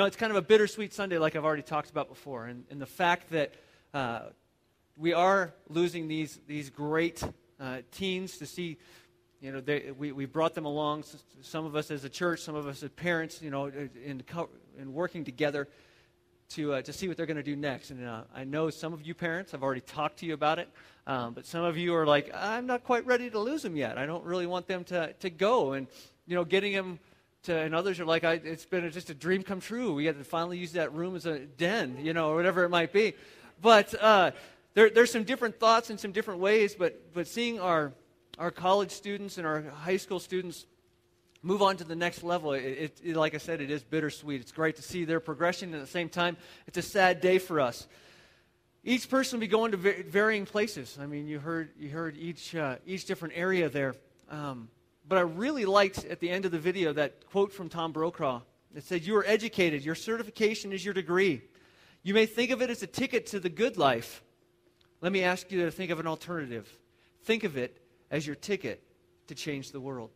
know, it's kind of a bittersweet Sunday, like I've already talked about before. And, and the fact that uh, we are losing these, these great uh, teens to see, you know, they, we, we brought them along, some of us as a church, some of us as parents, you know, in, in working together to, uh, to see what they're going to do next. And uh, I know some of you parents, I've already talked to you about it, um, but some of you are like, I'm not quite ready to lose them yet. I don't really want them to, to go. And, you know, getting them to, and others are like, it's been a, just a dream come true. We get to finally use that room as a den, you know, or whatever it might be. But uh, there, there's some different thoughts and some different ways, but, but seeing our, our college students and our high school students move on to the next level. It, it, it, like I said, it is bittersweet. It's great to see their progression, at the same time, it's a sad day for us. Each person will be going to varying places. I mean, you heard, you heard each, uh, each different area there. Um, but I really liked at the end of the video that quote from Tom Brokaw. It said, You are educated. Your certification is your degree. You may think of it as a ticket to the good life. Let me ask you to think of an alternative. Think of it as your ticket to change the world.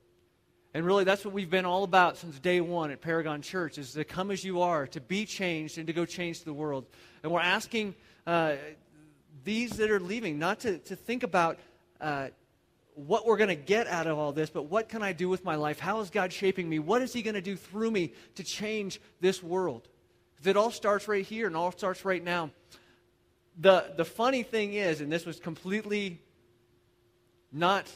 And really, that's what we've been all about since day one at Paragon Church, is to come as you are, to be changed, and to go change the world. And we're asking uh, these that are leaving not to, to think about uh, what we're going to get out of all this, but what can I do with my life? How is God shaping me? What is He going to do through me to change this world? It all starts right here and all starts right now. The, the funny thing is, and this was completely not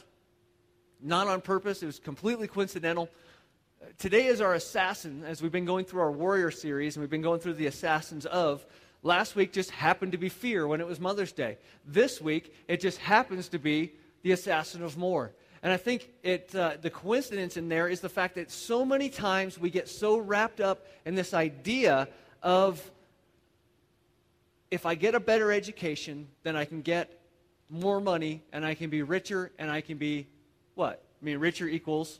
not on purpose, it was completely coincidental. Today is our assassin, as we've been going through our warrior series, and we've been going through the assassins of. Last week just happened to be fear when it was Mother's Day. This week, it just happens to be the assassin of more. And I think it, uh, the coincidence in there is the fact that so many times we get so wrapped up in this idea of if I get a better education, then I can get more money and I can be richer and I can be what? I mean, richer equals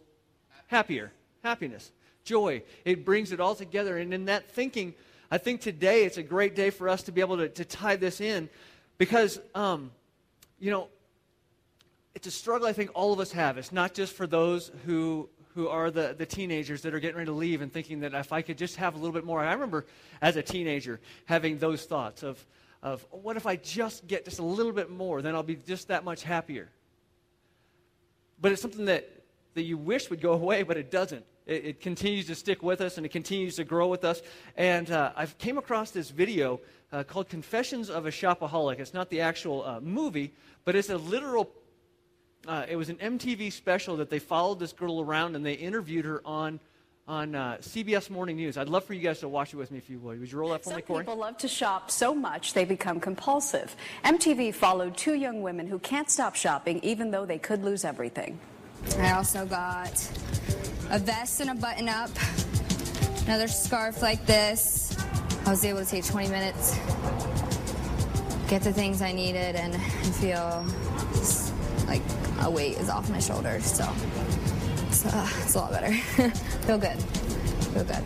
happier, happiness, joy. It brings it all together. And in that thinking, I think today it's a great day for us to be able to, to tie this in because, um, you know, it's a struggle I think all of us have. It's not just for those who who are the, the teenagers that are getting ready to leave and thinking that if I could just have a little bit more. I remember as a teenager having those thoughts of, of what if I just get just a little bit more, then I'll be just that much happier. But it's something that, that you wish would go away, but it doesn't. It, it continues to stick with us and it continues to grow with us. And uh, I've came across this video uh, called Confessions of a Shopaholic. It's not the actual uh, movie, but it's a literal uh, it was an MTV special that they followed this girl around and they interviewed her on on uh, CBS Morning News. I'd love for you guys to watch it with me if you would. Would you roll that for Some me, Corey? people love to shop so much they become compulsive. MTV followed two young women who can't stop shopping even though they could lose everything. I also got a vest and a button up, another scarf like this. I was able to take 20 minutes, get the things I needed, and feel like a weight is off my shoulders. So it's, uh, it's a lot better. Feel good. Feel good.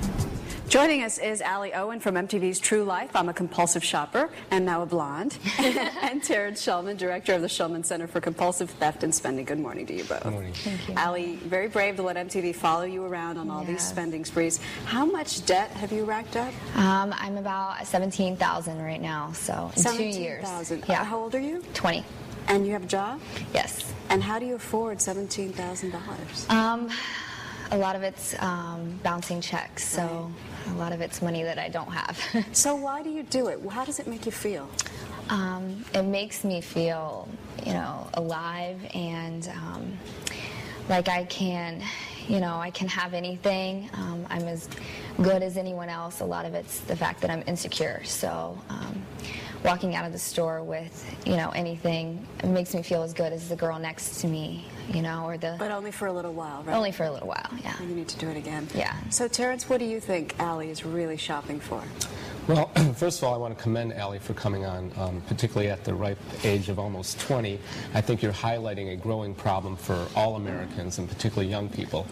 Joining us is Allie Owen from MTV's True Life. I'm a compulsive shopper and now a blonde. and Terrence Shulman, director of the Shulman Center for Compulsive Theft and Spending. Good morning to you both. Good morning. Thank you. Allie, very brave to let MTV follow you around on all yes. these spending sprees. How much debt have you racked up? Um, I'm about 17,000 right now, so in 17, two years. 000. Yeah. Uh, how old are you? 20. And you have a job? Yes. And how do you afford $17,000? Um, a lot of it's um, bouncing checks, so right. a lot of it's money that I don't have. so why do you do it? How does it make you feel? Um, it makes me feel, you know, alive and um, like I can, you know, I can have anything. Um, I'm as good as anyone else. A lot of it's the fact that I'm insecure. So um, walking out of the store with, you know, anything makes me feel as good as the girl next to me, you know, or the... But only for a little while, right? Only for a little while, yeah. And you need to do it again. Yeah. So, Terrence, what do you think Allie is really shopping for? Well, first of all, I want to commend Allie for coming on, um, particularly at the ripe age of almost 20. I think you're highlighting a growing problem for all Americans, and particularly young people.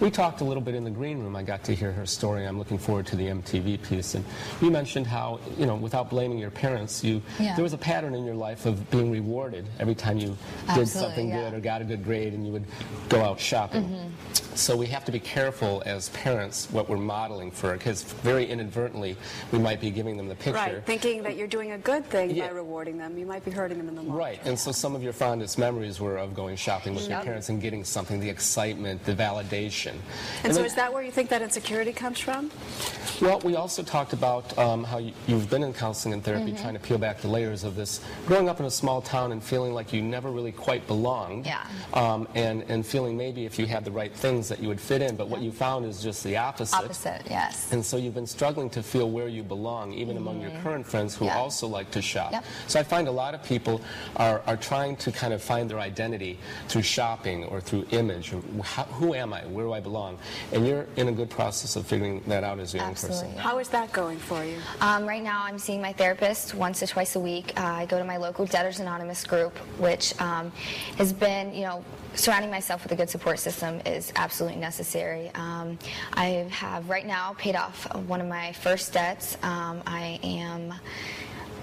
We talked a little bit in the green room. I got to hear her story. I'm looking forward to the MTV piece. And you mentioned how, you know, without blaming your parents, you Yeah. there was a pattern in your life of being rewarded every time you did Absolutely, something yeah. good or got a good grade, and you would go out shopping. Mm-hmm. So we have to be careful as parents what we're modeling for, because very inadvertently we might be giving them the picture. Right, thinking that you're doing a good thing Yeah. by rewarding them. You might be hurting them in the long Right, and so some of your fondest memories were of going shopping with your parents and getting something, the excitement, the validation. And so then- is that where you think that insecurity comes from? Well, we also talked about um, how you, you've been in counseling and therapy, Mm-hmm. trying to peel back the layers of this. Growing up in a small town and feeling like you never really quite belonged, Yeah. um, and and feeling maybe if you had the right things that you would fit in, but what you found is just the opposite. Opposite, yes. And so you've been struggling to feel where you belong, even among your current friends who Mm-hmm. Yeah. also like to shop. Yep. So I find a lot of people are, are trying to kind of find their identity through shopping or through image. Or how, who am I? Where do I belong? And you're in a good process of figuring that out as a young Absolutely. person. How is that going for you? Um, right now, I'm seeing my therapist once or twice a week. Uh, I go to my local Debtors Anonymous group, which um, has been, you know, surrounding myself with a good support system is absolutely necessary. Um, I have right now paid off one of my first debts. Um, I am.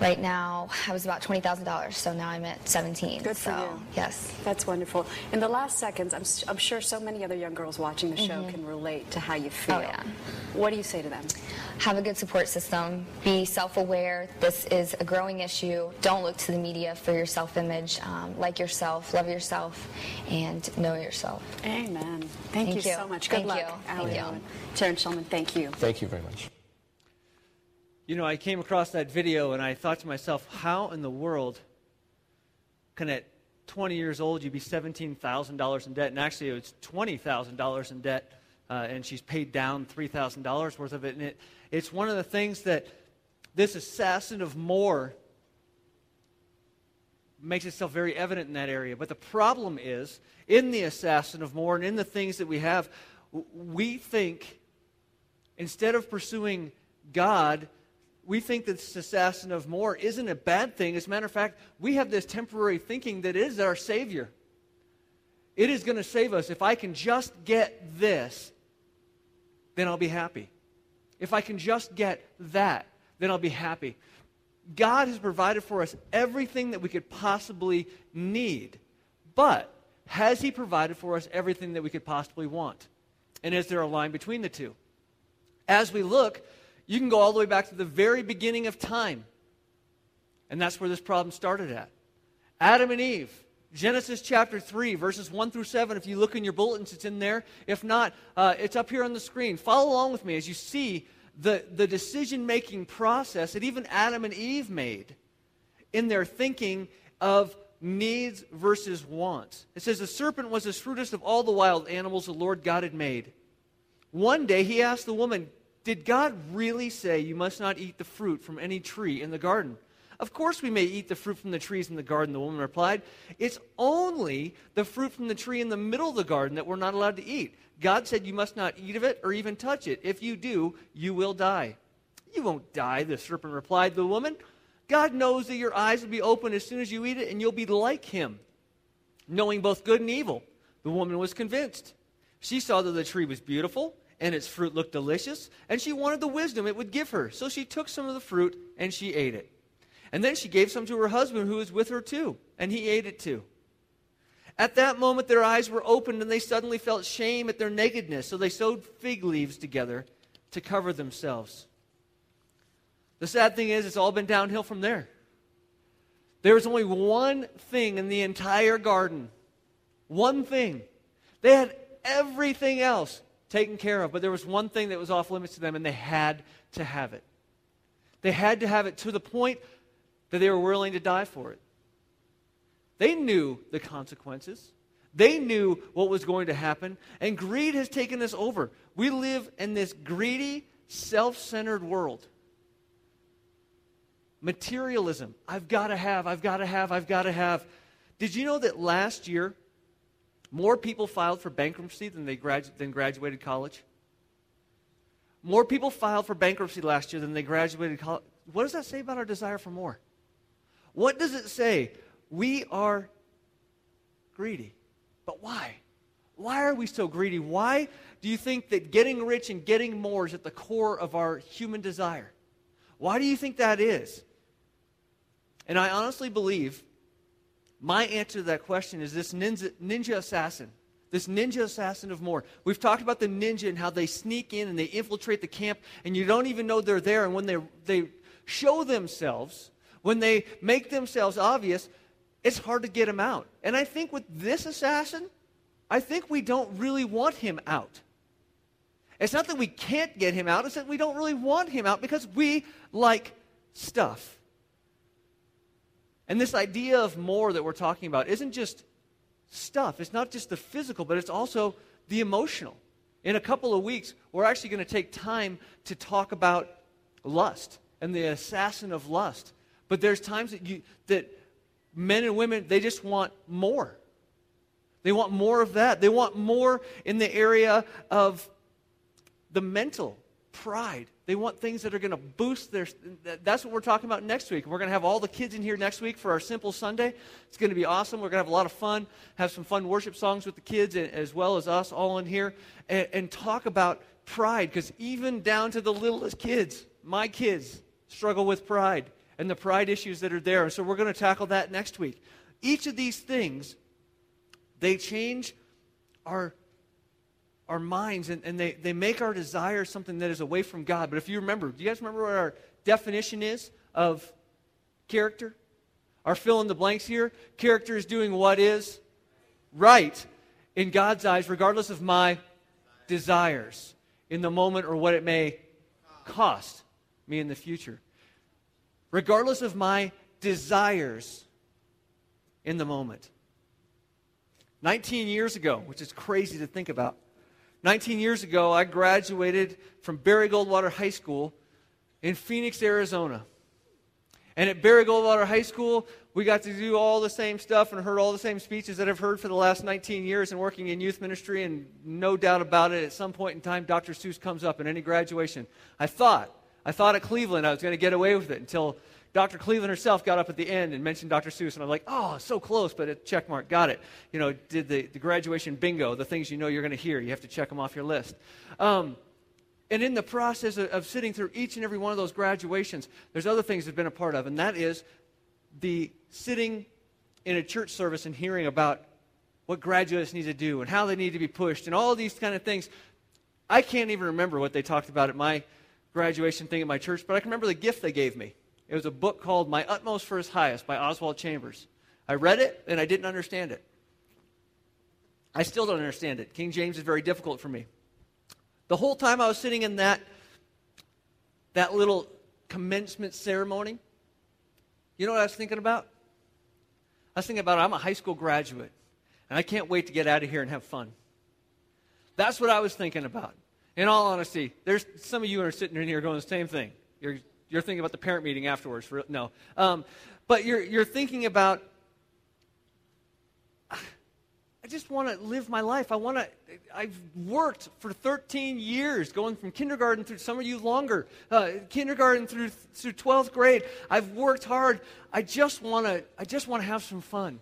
Right now, I was about twenty thousand dollars, so now I'm at seventeen. Good for so, you. Yes. That's wonderful. In the last seconds, I'm, s- I'm sure so many other young girls watching the show can relate to how you feel. Mm-hmm. Oh, yeah. What do you say to them? have a good support system. Be self-aware. This is a growing issue. Don't look to the media for your self-image. Um, like yourself, love yourself, and know yourself. Amen. Thank, Thank you, you. so much. Good Thank luck, you. Thank you. Owen. Terrence Shulman, thank you. Thank you very much. You know, I came across that video and I thought to myself, how in the world can at 20 years old you be $17,000 in debt? And actually, it was $20,000 in debt, uh, and she's paid down $3,000 worth of it. And it, it's one of the things that this assassin of more makes itself very evident in that area. But the problem is, in the assassin of more and in the things that we have, we think instead of pursuing God, we think that assassin of more isn't a bad thing. As a matter of fact, we have this temporary thinking that it is our Savior. It is going to save us. If I can just get this, then I'll be happy. If I can just get that, then I'll be happy. God has provided for us everything that we could possibly need. But has He provided for us everything that we could possibly want? And is there a line between the two? As we look, you can go all the way back to the very beginning of time. And that's where this problem started at. Adam and Eve, Genesis chapter 3, verses 1 through 7. If you look in your bulletins, it's in there. If not, uh, it's up here on the screen. Follow along with me as you see the, the decision making process that even Adam and Eve made in their thinking of needs versus wants. It says, The serpent was the shrewdest of all the wild animals the Lord God had made. One day he asked the woman, Did God really say you must not eat the fruit from any tree in the garden? Of course we may eat the fruit from the trees in the garden, the woman replied. It's only the fruit from the tree in the middle of the garden that we're not allowed to eat. God said you must not eat of it or even touch it. If you do, you will die. You won't die, the serpent replied to the woman. God knows that your eyes will be open as soon as you eat it, and you'll be like him, knowing both good and evil. The woman was convinced. She saw that the tree was beautiful and its fruit looked delicious, and she wanted the wisdom it would give her. So she took some of the fruit and she ate it. And then she gave some to her husband who was with her too, and he ate it too. At that moment, their eyes were opened and they suddenly felt shame at their nakedness, so they sewed fig leaves together to cover themselves. The sad thing is, it's all been downhill from there. There was only one thing in the entire garden. One thing. They had everything else taken care of, but there was one thing that was off limits to them, and they had to have it. They had to have it to the point that they were willing to die for it. They knew the consequences. They knew what was going to happen, and greed has taken us over. We live in this greedy, self centered world. Materialism. I've got to have, I've got to have, I've got to have. Did you know that last year, more people filed for bankruptcy than, they gradu- than graduated college? more people filed for bankruptcy last year than they graduated college. What does that say about our desire for more? What does it say? We are greedy. But why? Why are we so greedy? Why do you think that getting rich and getting more is at the core of our human desire? Why do you think that is? And I honestly believe my answer to that question is this ninja, ninja assassin this ninja assassin of more. We've talked about the ninja and how they sneak in and they infiltrate the camp, and you don't even know they're there. And when they, they show themselves, when they make themselves obvious, it's hard to get them out. And I think with this assassin, I think we don't really want him out. It's not that we can't get him out, it's that we don't really want him out because we like stuff. And this idea of more that we're talking about isn't just stuff. It's not just the physical, but it's also the emotional. In a couple of weeks, we're actually going to take time to talk about lust and the assassin of lust. But there's times that you that men and women they just want more. They want more of that. They want more in the area of the mental pride. They want things that are going to boost their. That's what we're talking about next week. We're going to have all the kids in here next week for our Simple Sunday. It's going to be awesome. We're going to have a lot of fun, have some fun worship songs with the kids as well as us all in here, and, and talk about pride. Because even down to the littlest kids, my kids, struggle with pride and the pride issues that are there. And so we're going to tackle that next week. Each of these things, they change our our minds and, and they, they make our desire something that is away from God. But if you remember, do you guys remember what our definition is of character? Our fill in the blanks here? Character is doing what is right in God's eyes, regardless of my desires in the moment or what it may cost me in the future. Regardless of my desires in the moment. 19 years ago, which is crazy to think about, 19 years ago, I graduated from Barry Goldwater High School in Phoenix, Arizona. And at Barry Goldwater High School, we got to do all the same stuff and heard all the same speeches that I've heard for the last 19 years and working in youth ministry. And no doubt about it, at some point in time, Dr. Seuss comes up in any graduation. I thought, I thought at Cleveland I was going to get away with it until Dr. Cleveland herself got up at the end and mentioned Dr. Seuss, and I'm like, oh, so close, but a check mark, got it. You know, did the, the graduation bingo, the things you know you're going to hear. You have to check them off your list. Um, and in the process of, of, sitting through each and every one of those graduations, there's other things I've been a part of, and that is the sitting in a church service and hearing about what graduates need to do and how they need to be pushed and all these kind of things. I can't even remember what they talked about at my graduation thing at my church, but I can remember the gift they gave me. It was a book called My Utmost for His Highest by Oswald Chambers. I read it and I didn't understand it. I still don't understand it. King James is very difficult for me. The whole time I was sitting in that, that little commencement ceremony, you know what I was thinking about? I was thinking about I'm a high school graduate, and I can't wait to get out of here and have fun. That's what I was thinking about. In all honesty, there's some of you are sitting in here going the same thing. You're you're thinking about the parent meeting afterwards. For, no. Um, but you're, you're thinking about, I just want to live my life. I want to, I've worked for 13 years, going from kindergarten through, some of you longer, uh, kindergarten through, through 12th grade. I've worked hard. I just want to, I just want to have some fun.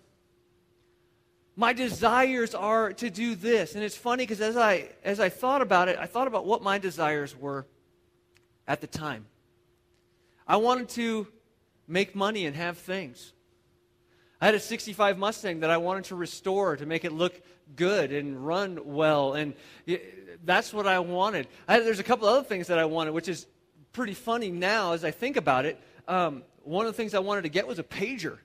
My desires are to do this. And it's funny because as I, as I thought about it, I thought about what my desires were at the time. I wanted to make money and have things. I had a 65 Mustang that I wanted to restore to make it look good and run well. And that's what I wanted. I there's a couple other things that I wanted, which is pretty funny now as I think about it. Um, one of the things I wanted to get was a pager.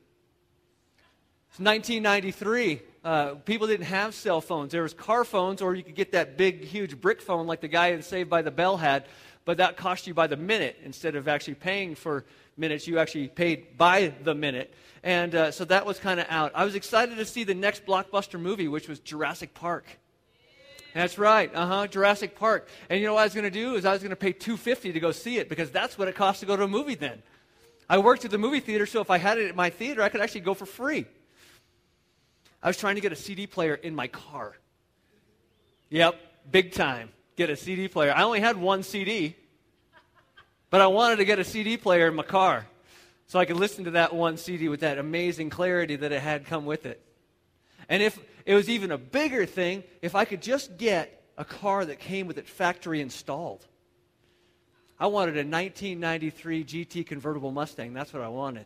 It's 1993. Uh, people didn't have cell phones. There was car phones, or you could get that big, huge brick phone like the guy in Saved by the Bell had but that cost you by the minute instead of actually paying for minutes. You actually paid by the minute. And uh, so that was kind of out. I was excited to see the next blockbuster movie, which was Jurassic Park. That's right. Uh huh. Jurassic Park. And you know what I was going to do is I was going to pay 250 to go see it because that's what it costs to go to a movie then. I worked at the movie theater, so if I had it at my theater, I could actually go for free. I was trying to get a CD player in my car. Yep, big time. Get a CD player. I only had one CD, but I wanted to get a CD player in my car so I could listen to that one CD with that amazing clarity that it had come with it. And if it was even a bigger thing, if I could just get a car that came with it factory installed. I wanted a 1993 GT convertible Mustang. That's what I wanted.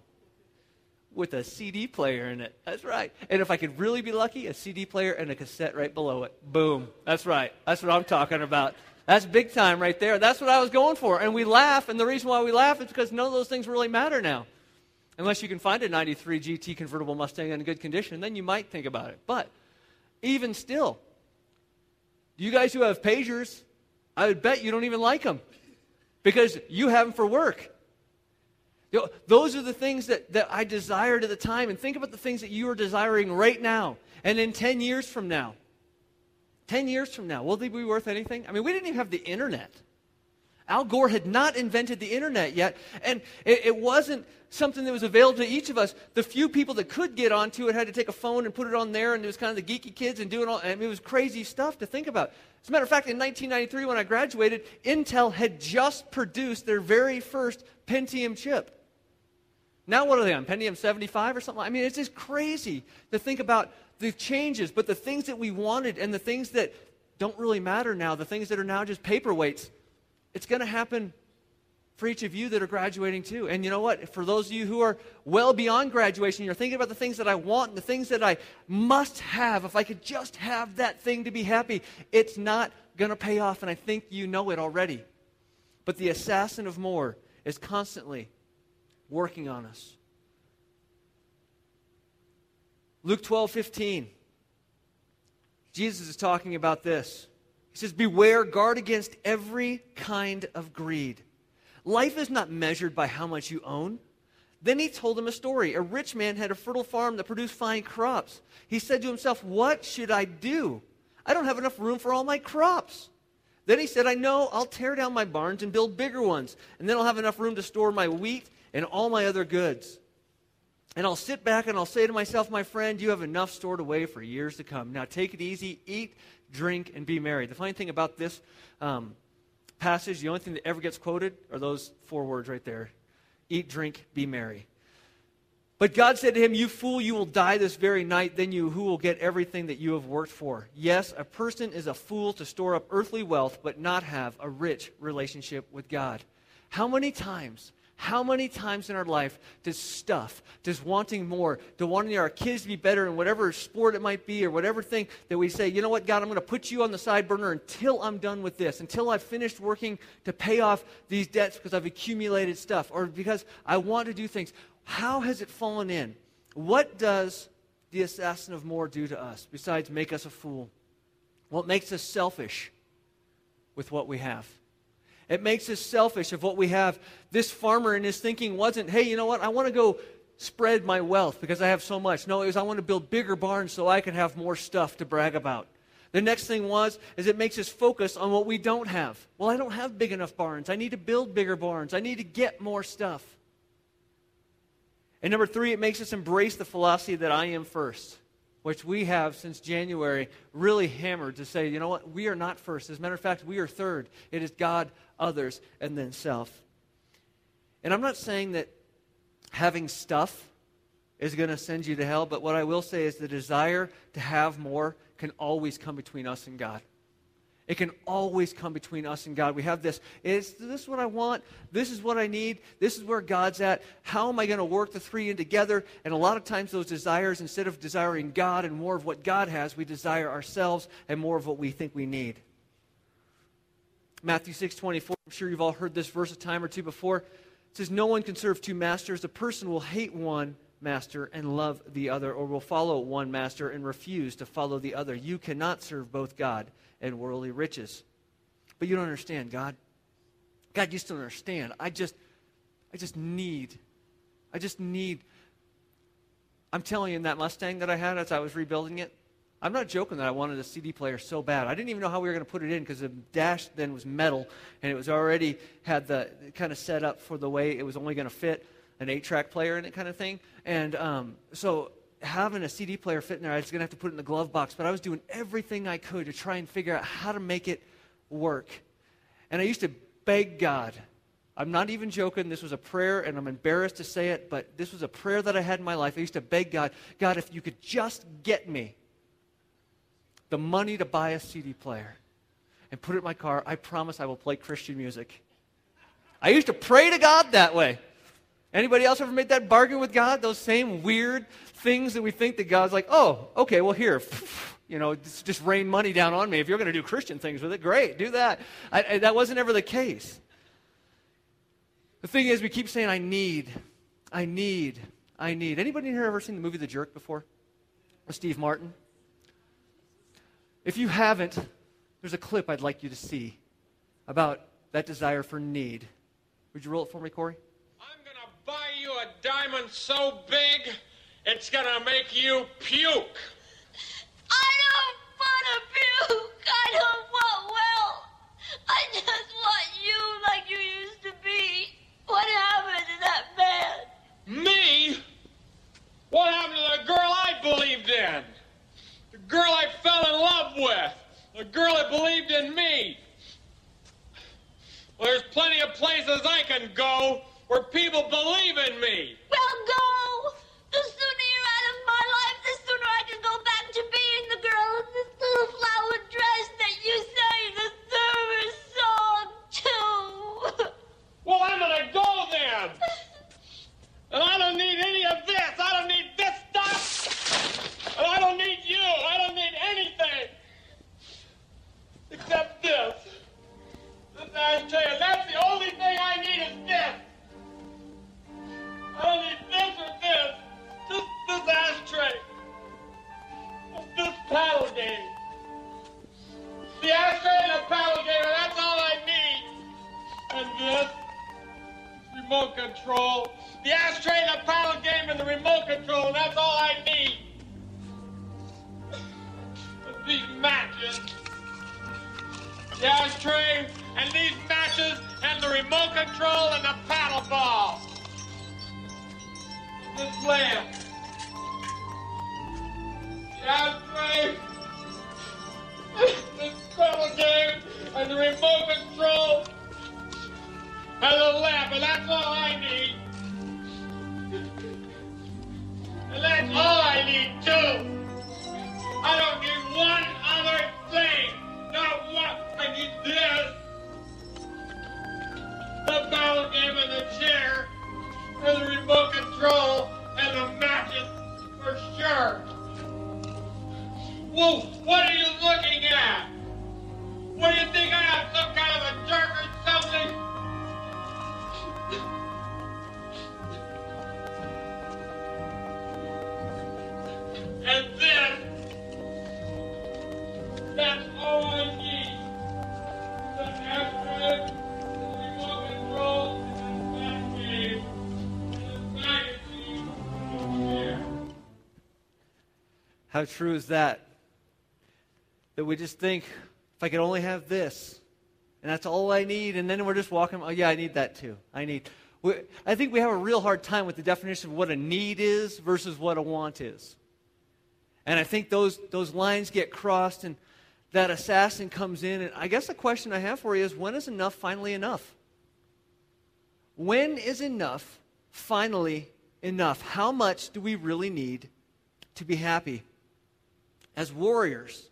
With a CD player in it. That's right. And if I could really be lucky, a CD player and a cassette right below it. Boom. That's right. That's what I'm talking about. That's big time right there. That's what I was going for. And we laugh, and the reason why we laugh is because none of those things really matter now. Unless you can find a 93 GT convertible Mustang in good condition, then you might think about it. But even still, you guys who have pagers, I would bet you don't even like them because you have them for work. You know, those are the things that, that I desired at the time. And think about the things that you are desiring right now and in 10 years from now. 10 years from now, will they be worth anything? I mean, we didn't even have the internet. Al Gore had not invented the internet yet, and it, it, wasn't something that was available to each of us. The few people that could get onto it had to take a phone and put it on there, and it was kind of the geeky kids and doing all, and it was crazy stuff to think about. As a matter of fact, in 1993, when I graduated, Intel had just produced their very first Pentium chip. Now, what are they on? Pentium 75 or something? I mean, it's just crazy to think about the changes, but the things that we wanted and the things that don't really matter now, the things that are now just paperweights, it's going to happen for each of you that are graduating too. And you know what? For those of you who are well beyond graduation, you're thinking about the things that I want and the things that I must have. If I could just have that thing to be happy, it's not going to pay off. And I think you know it already. But the assassin of more is constantly working on us. Luke 12, 15. Jesus is talking about this. He says, Beware, guard against every kind of greed. Life is not measured by how much you own. Then he told him a story. A rich man had a fertile farm that produced fine crops. He said to himself, What should I do? I don't have enough room for all my crops. Then he said, I know, I'll tear down my barns and build bigger ones, and then I'll have enough room to store my wheat and all my other goods. And I'll sit back and I'll say to myself, my friend, you have enough stored away for years to come. Now take it easy, eat, drink, and be merry. The funny thing about this um, passage, the only thing that ever gets quoted are those four words right there eat, drink, be merry. But God said to him, You fool, you will die this very night. Then you who will get everything that you have worked for. Yes, a person is a fool to store up earthly wealth, but not have a rich relationship with God. How many times how many times in our life does stuff, does wanting more, to wanting our kids to be better in whatever sport it might be or whatever thing that we say, you know what, God, I'm going to put you on the side burner until I'm done with this, until I've finished working to pay off these debts because I've accumulated stuff or because I want to do things. How has it fallen in? What does the assassin of more do to us besides make us a fool? Well, makes us selfish with what we have. It makes us selfish of what we have. This farmer in his thinking wasn't, hey, you know what? I want to go spread my wealth because I have so much. No, it was I want to build bigger barns so I can have more stuff to brag about. The next thing was is it makes us focus on what we don't have. Well, I don't have big enough barns. I need to build bigger barns. I need to get more stuff. And number 3, it makes us embrace the philosophy that I am first which we have since January really hammered to say, you know what, we are not first. As a matter of fact, we are third. It is God, others, and then self. And I'm not saying that having stuff is going to send you to hell, but what I will say is the desire to have more can always come between us and God. It can always come between us and God. We have this. Is this what I want? This is what I need. This is where God's at. How am I going to work the three in together? And a lot of times, those desires, instead of desiring God and more of what God has, we desire ourselves and more of what we think we need. Matthew 6 24. I'm sure you've all heard this verse a time or two before. It says, No one can serve two masters. A person will hate one master and love the other, or will follow one master and refuse to follow the other. You cannot serve both God and worldly riches. But you don't understand, God. God, you still understand. I just, I just need, I just need. I'm telling you, in that Mustang that I had as I was rebuilding it, I'm not joking that I wanted a CD player so bad. I didn't even know how we were going to put it in because the dash then was metal and it was already had the kind of set up for the way it was only going to fit an eight track player in it kind of thing. And um, so having a CD player fit in there, I was going to have to put it in the glove box. But I was doing everything I could to try and figure out how to make it work. And I used to beg God. I'm not even joking. This was a prayer, and I'm embarrassed to say it, but this was a prayer that I had in my life. I used to beg God, God, if you could just get me the money to buy a CD player and put it in my car, I promise I will play Christian music. I used to pray to God that way. Anybody else ever made that bargain with God? Those same weird things that we think that God's like, oh, okay, well, here, you know, just, rain money down on me. If you're going to do Christian things with it, great, do that. I, I, that wasn't ever the case. The thing is, we keep saying, I need, I need, I need. Anybody in here ever seen the movie The Jerk before? With Steve Martin? If you haven't, there's a clip I'd like you to see about that desire for need. Would you roll it for me, Corey? I'm going to buy you a diamond so big, it's to make you puke. I don't want to puke. I don't want well. I just want you like you used to be. What happened to that man? Me? What happened to the girl I believed in? The girl I fell in love with? The girl that believed in me? Well, there's plenty of places I can go where people believe in me. Well, go. The sooner you're out of my life, the sooner I can go back to being the girl in this little flower dress that you sang the service song to. Well, I'm gonna go then. And I don't need any of this. I don't need this stuff. And I don't need you. I don't need anything. Except this. This ashtray. And that's the Well, what are you looking at? What do you think I some kind of a jerk or something? And then, that's all I need. The the remote control. How true is that? That we just think, if I could only have this, and that's all I need, and then we're just walking, oh, yeah, I need that too. I need. We, I think we have a real hard time with the definition of what a need is versus what a want is. And I think those, those lines get crossed, and that assassin comes in. And I guess the question I have for you is when is enough finally enough? When is enough finally enough? How much do we really need to be happy? As warriors,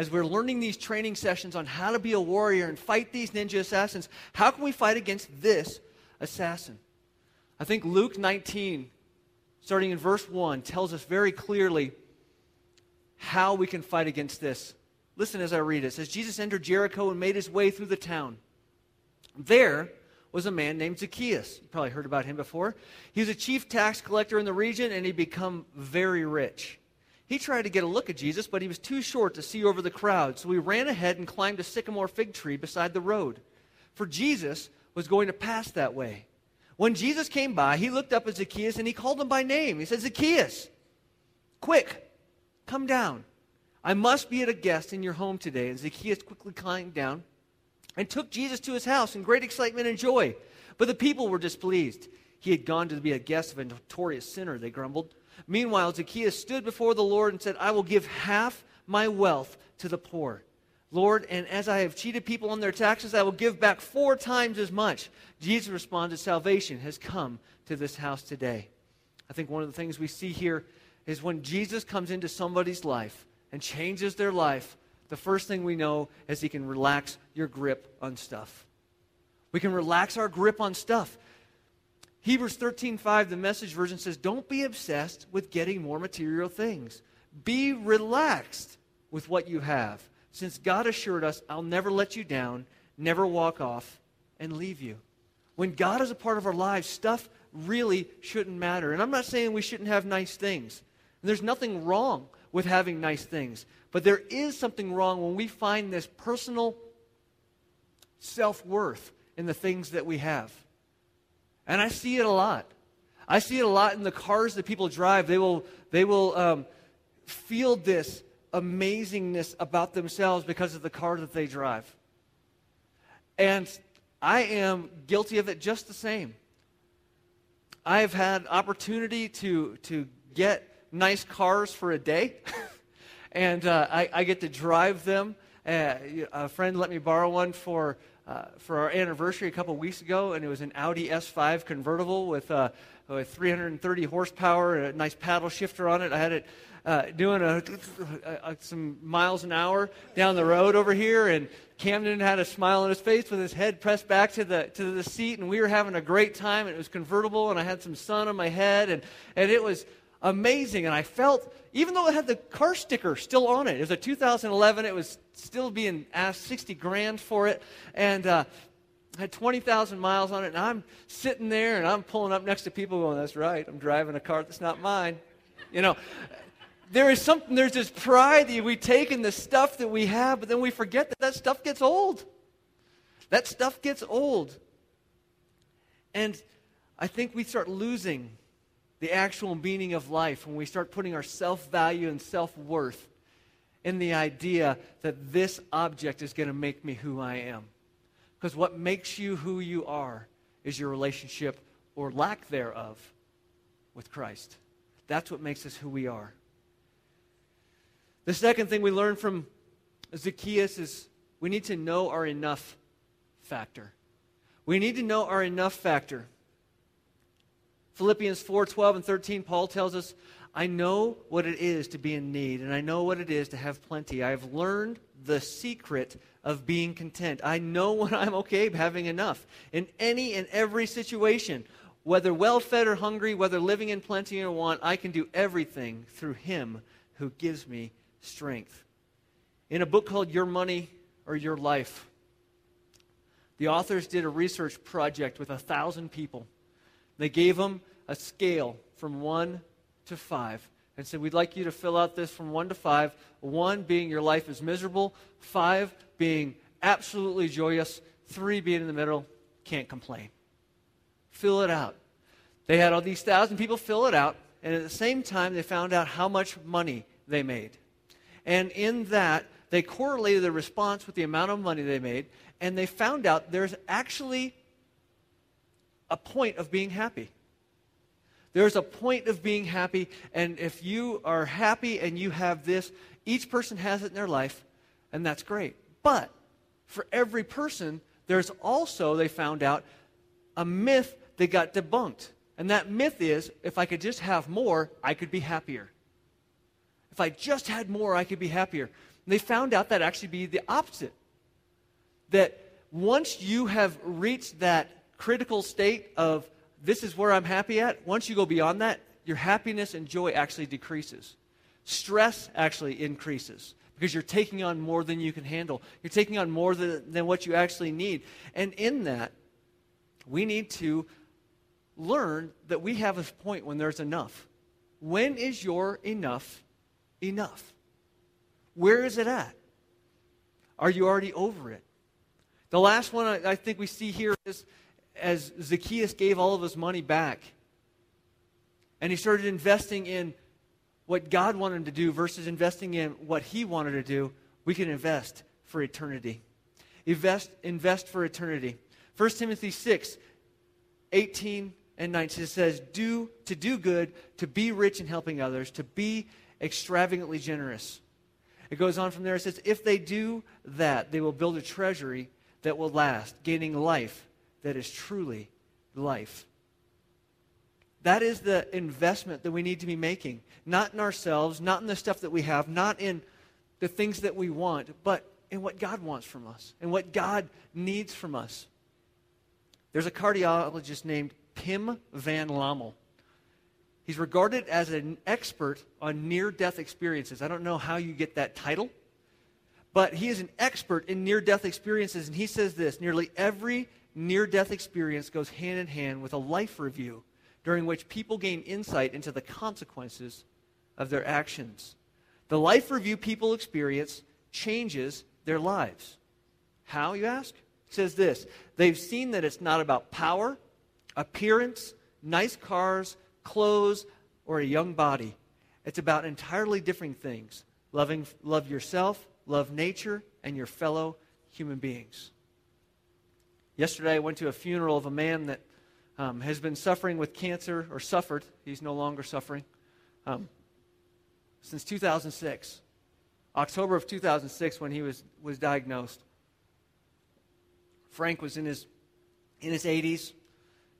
as we're learning these training sessions on how to be a warrior and fight these ninja assassins, how can we fight against this assassin? I think Luke 19, starting in verse 1, tells us very clearly how we can fight against this. Listen as I read it. It says, Jesus entered Jericho and made his way through the town. There was a man named Zacchaeus. You probably heard about him before. He was a chief tax collector in the region and he'd become very rich. He tried to get a look at Jesus, but he was too short to see over the crowd, so he ran ahead and climbed a sycamore fig tree beside the road. For Jesus was going to pass that way. When Jesus came by, he looked up at Zacchaeus and he called him by name. He said, Zacchaeus, quick, come down. I must be at a guest in your home today. And Zacchaeus quickly climbed down and took Jesus to his house in great excitement and joy. But the people were displeased. He had gone to be a guest of a notorious sinner, they grumbled. Meanwhile, Zacchaeus stood before the Lord and said, I will give half my wealth to the poor. Lord, and as I have cheated people on their taxes, I will give back four times as much. Jesus responded, Salvation has come to this house today. I think one of the things we see here is when Jesus comes into somebody's life and changes their life, the first thing we know is he can relax your grip on stuff. We can relax our grip on stuff. Hebrews 13:5 the message version says don't be obsessed with getting more material things. Be relaxed with what you have since God assured us I'll never let you down, never walk off and leave you. When God is a part of our lives, stuff really shouldn't matter. And I'm not saying we shouldn't have nice things. There's nothing wrong with having nice things. But there is something wrong when we find this personal self worth in the things that we have. And I see it a lot. I see it a lot in the cars that people drive. They will, they will um, feel this amazingness about themselves because of the car that they drive. And I am guilty of it just the same. I have had opportunity to, to get nice cars for a day, and uh, I, I, get to drive them. Uh, a friend let me borrow one for, uh, for our anniversary a couple weeks ago, and it was an Audi S5 convertible with, uh, with 330 horsepower and a nice paddle shifter on it. I had it uh, doing a, a, some miles an hour down the road over here, and Camden had a smile on his face with his head pressed back to the to the seat, and we were having a great time. And it was convertible, and I had some sun on my head, and and it was amazing. And I felt, even though it had the car sticker still on it, it was a 2011. It was still being asked 60 grand for it, and. Uh, had 20,000 miles on it, and I'm sitting there and I'm pulling up next to people going, That's right, I'm driving a car that's not mine. You know, there is something, there's this pride that we take in the stuff that we have, but then we forget that that stuff gets old. That stuff gets old. And I think we start losing the actual meaning of life when we start putting our self value and self worth in the idea that this object is going to make me who I am. Because what makes you who you are is your relationship or lack thereof with Christ. That's what makes us who we are. The second thing we learn from Zacchaeus is we need to know our enough factor. We need to know our enough factor. Philippians 4 12 and 13, Paul tells us, I know what it is to be in need, and I know what it is to have plenty. I have learned the secret of being content. I know when I'm okay having enough in any and every situation. Whether well fed or hungry, whether living in plenty or want, I can do everything through Him who gives me strength. In a book called Your Money or Your Life, the authors did a research project with a thousand people. They gave them a scale from one to five and said, We'd like you to fill out this from one to five. One being your life is miserable, five being absolutely joyous, three being in the middle, can't complain. Fill it out. They had all these thousand people fill it out, and at the same time, they found out how much money they made. And in that, they correlated the response with the amount of money they made, and they found out there's actually a point of being happy. There's a point of being happy, and if you are happy and you have this, each person has it in their life, and that's great. But for every person, there's also, they found out, a myth that got debunked. And that myth is if I could just have more, I could be happier. If I just had more, I could be happier. And they found out that actually be the opposite. That once you have reached that critical state of this is where I'm happy at, once you go beyond that, your happiness and joy actually decreases. Stress actually increases because you're taking on more than you can handle. You're taking on more than, than what you actually need. And in that, we need to learn that we have a point when there's enough. When is your enough enough? Where is it at? Are you already over it? The last one I, I think we see here is as Zacchaeus gave all of his money back and he started investing in what God wanted him to do versus investing in what he wanted to do, we can invest for eternity. Invest, invest for eternity. 1 Timothy 6, 18 and 19 says, do, to do good, to be rich in helping others, to be extravagantly generous. It goes on from there. It says, If they do that, they will build a treasury that will last, gaining life that is truly life. That is the investment that we need to be making. Not in ourselves, not in the stuff that we have, not in the things that we want, but in what God wants from us and what God needs from us. There's a cardiologist named Pim Van Lommel. He's regarded as an expert on near death experiences. I don't know how you get that title, but he is an expert in near death experiences, and he says this nearly every near death experience goes hand in hand with a life review during which people gain insight into the consequences of their actions. The life review people experience changes their lives. How, you ask? It says this They've seen that it's not about power, appearance, nice cars, clothes, or a young body. It's about entirely different things. Loving, love yourself, love nature, and your fellow human beings. Yesterday, I went to a funeral of a man that um, has been suffering with cancer, or suffered. He's no longer suffering. Um, since 2006. October of 2006, when he was, was diagnosed. Frank was in his, in his 80s.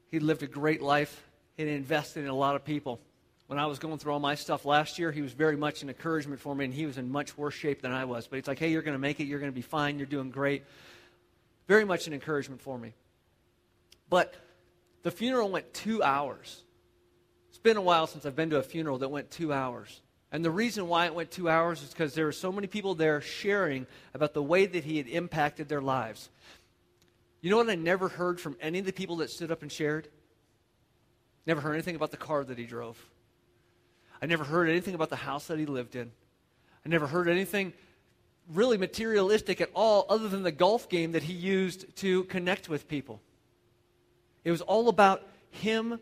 He lived a great life. He invested in a lot of people. When I was going through all my stuff last year, he was very much an encouragement for me, and he was in much worse shape than I was. But he's like, hey, you're going to make it. You're going to be fine. You're doing great. Very much an encouragement for me. But the funeral went two hours. It's been a while since I've been to a funeral that went two hours. And the reason why it went two hours is because there were so many people there sharing about the way that he had impacted their lives. You know what I never heard from any of the people that stood up and shared? Never heard anything about the car that he drove. I never heard anything about the house that he lived in. I never heard anything really materialistic at all other than the golf game that he used to connect with people. It was all about him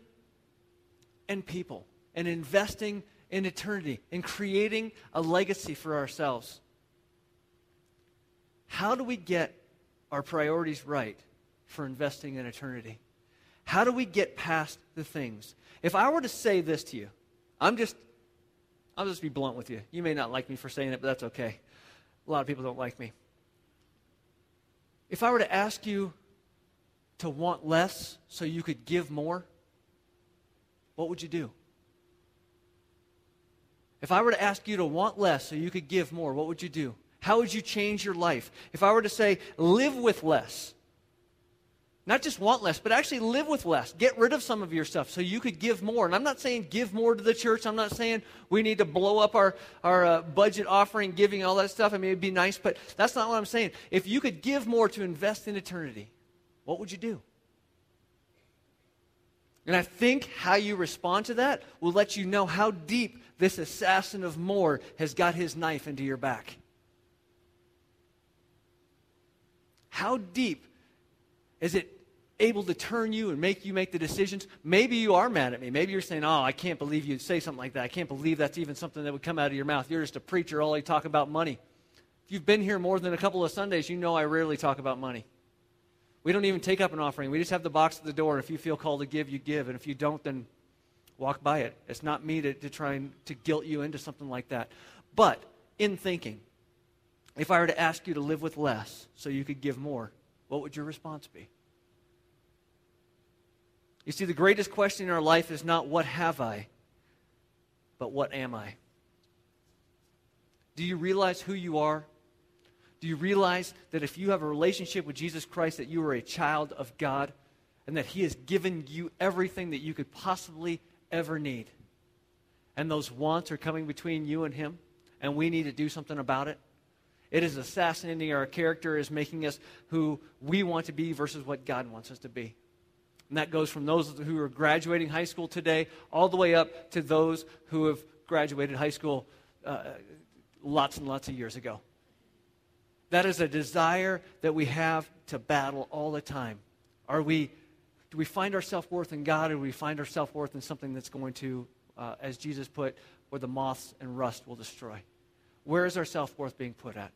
and people and investing in eternity and creating a legacy for ourselves. How do we get our priorities right for investing in eternity? How do we get past the things? If I were to say this to you, I'm just, I'll just be blunt with you. You may not like me for saying it, but that's okay. A lot of people don't like me. If I were to ask you to want less so you could give more, what would you do? If I were to ask you to want less so you could give more, what would you do? How would you change your life? If I were to say, live with less, not just want less, but actually live with less. Get rid of some of your stuff so you could give more. And I'm not saying give more to the church. I'm not saying we need to blow up our, our uh, budget offering, giving, all that stuff. I mean, it'd be nice, but that's not what I'm saying. If you could give more to invest in eternity, what would you do? And I think how you respond to that will let you know how deep this assassin of more has got his knife into your back. How deep is it able to turn you and make you make the decisions? Maybe you are mad at me. Maybe you're saying, Oh, I can't believe you'd say something like that. I can't believe that's even something that would come out of your mouth. You're just a preacher, all you talk about money. If you've been here more than a couple of Sundays, you know I rarely talk about money. We don't even take up an offering. We just have the box at the door. If you feel called to give, you give. And if you don't, then walk by it. It's not me to, to try and to guilt you into something like that. But in thinking, if I were to ask you to live with less so you could give more, what would your response be? You see, the greatest question in our life is not what have I, but what am I? Do you realize who you are? Do you realize that if you have a relationship with Jesus Christ, that you are a child of God and that He has given you everything that you could possibly ever need? And those wants are coming between you and Him, and we need to do something about it. It is assassinating our character, is making us who we want to be versus what God wants us to be. And that goes from those who are graduating high school today all the way up to those who have graduated high school uh, lots and lots of years ago. That is a desire that we have to battle all the time. Are we, do we find our self worth in God or do we find our self worth in something that's going to, uh, as Jesus put, where the moths and rust will destroy? Where is our self worth being put at?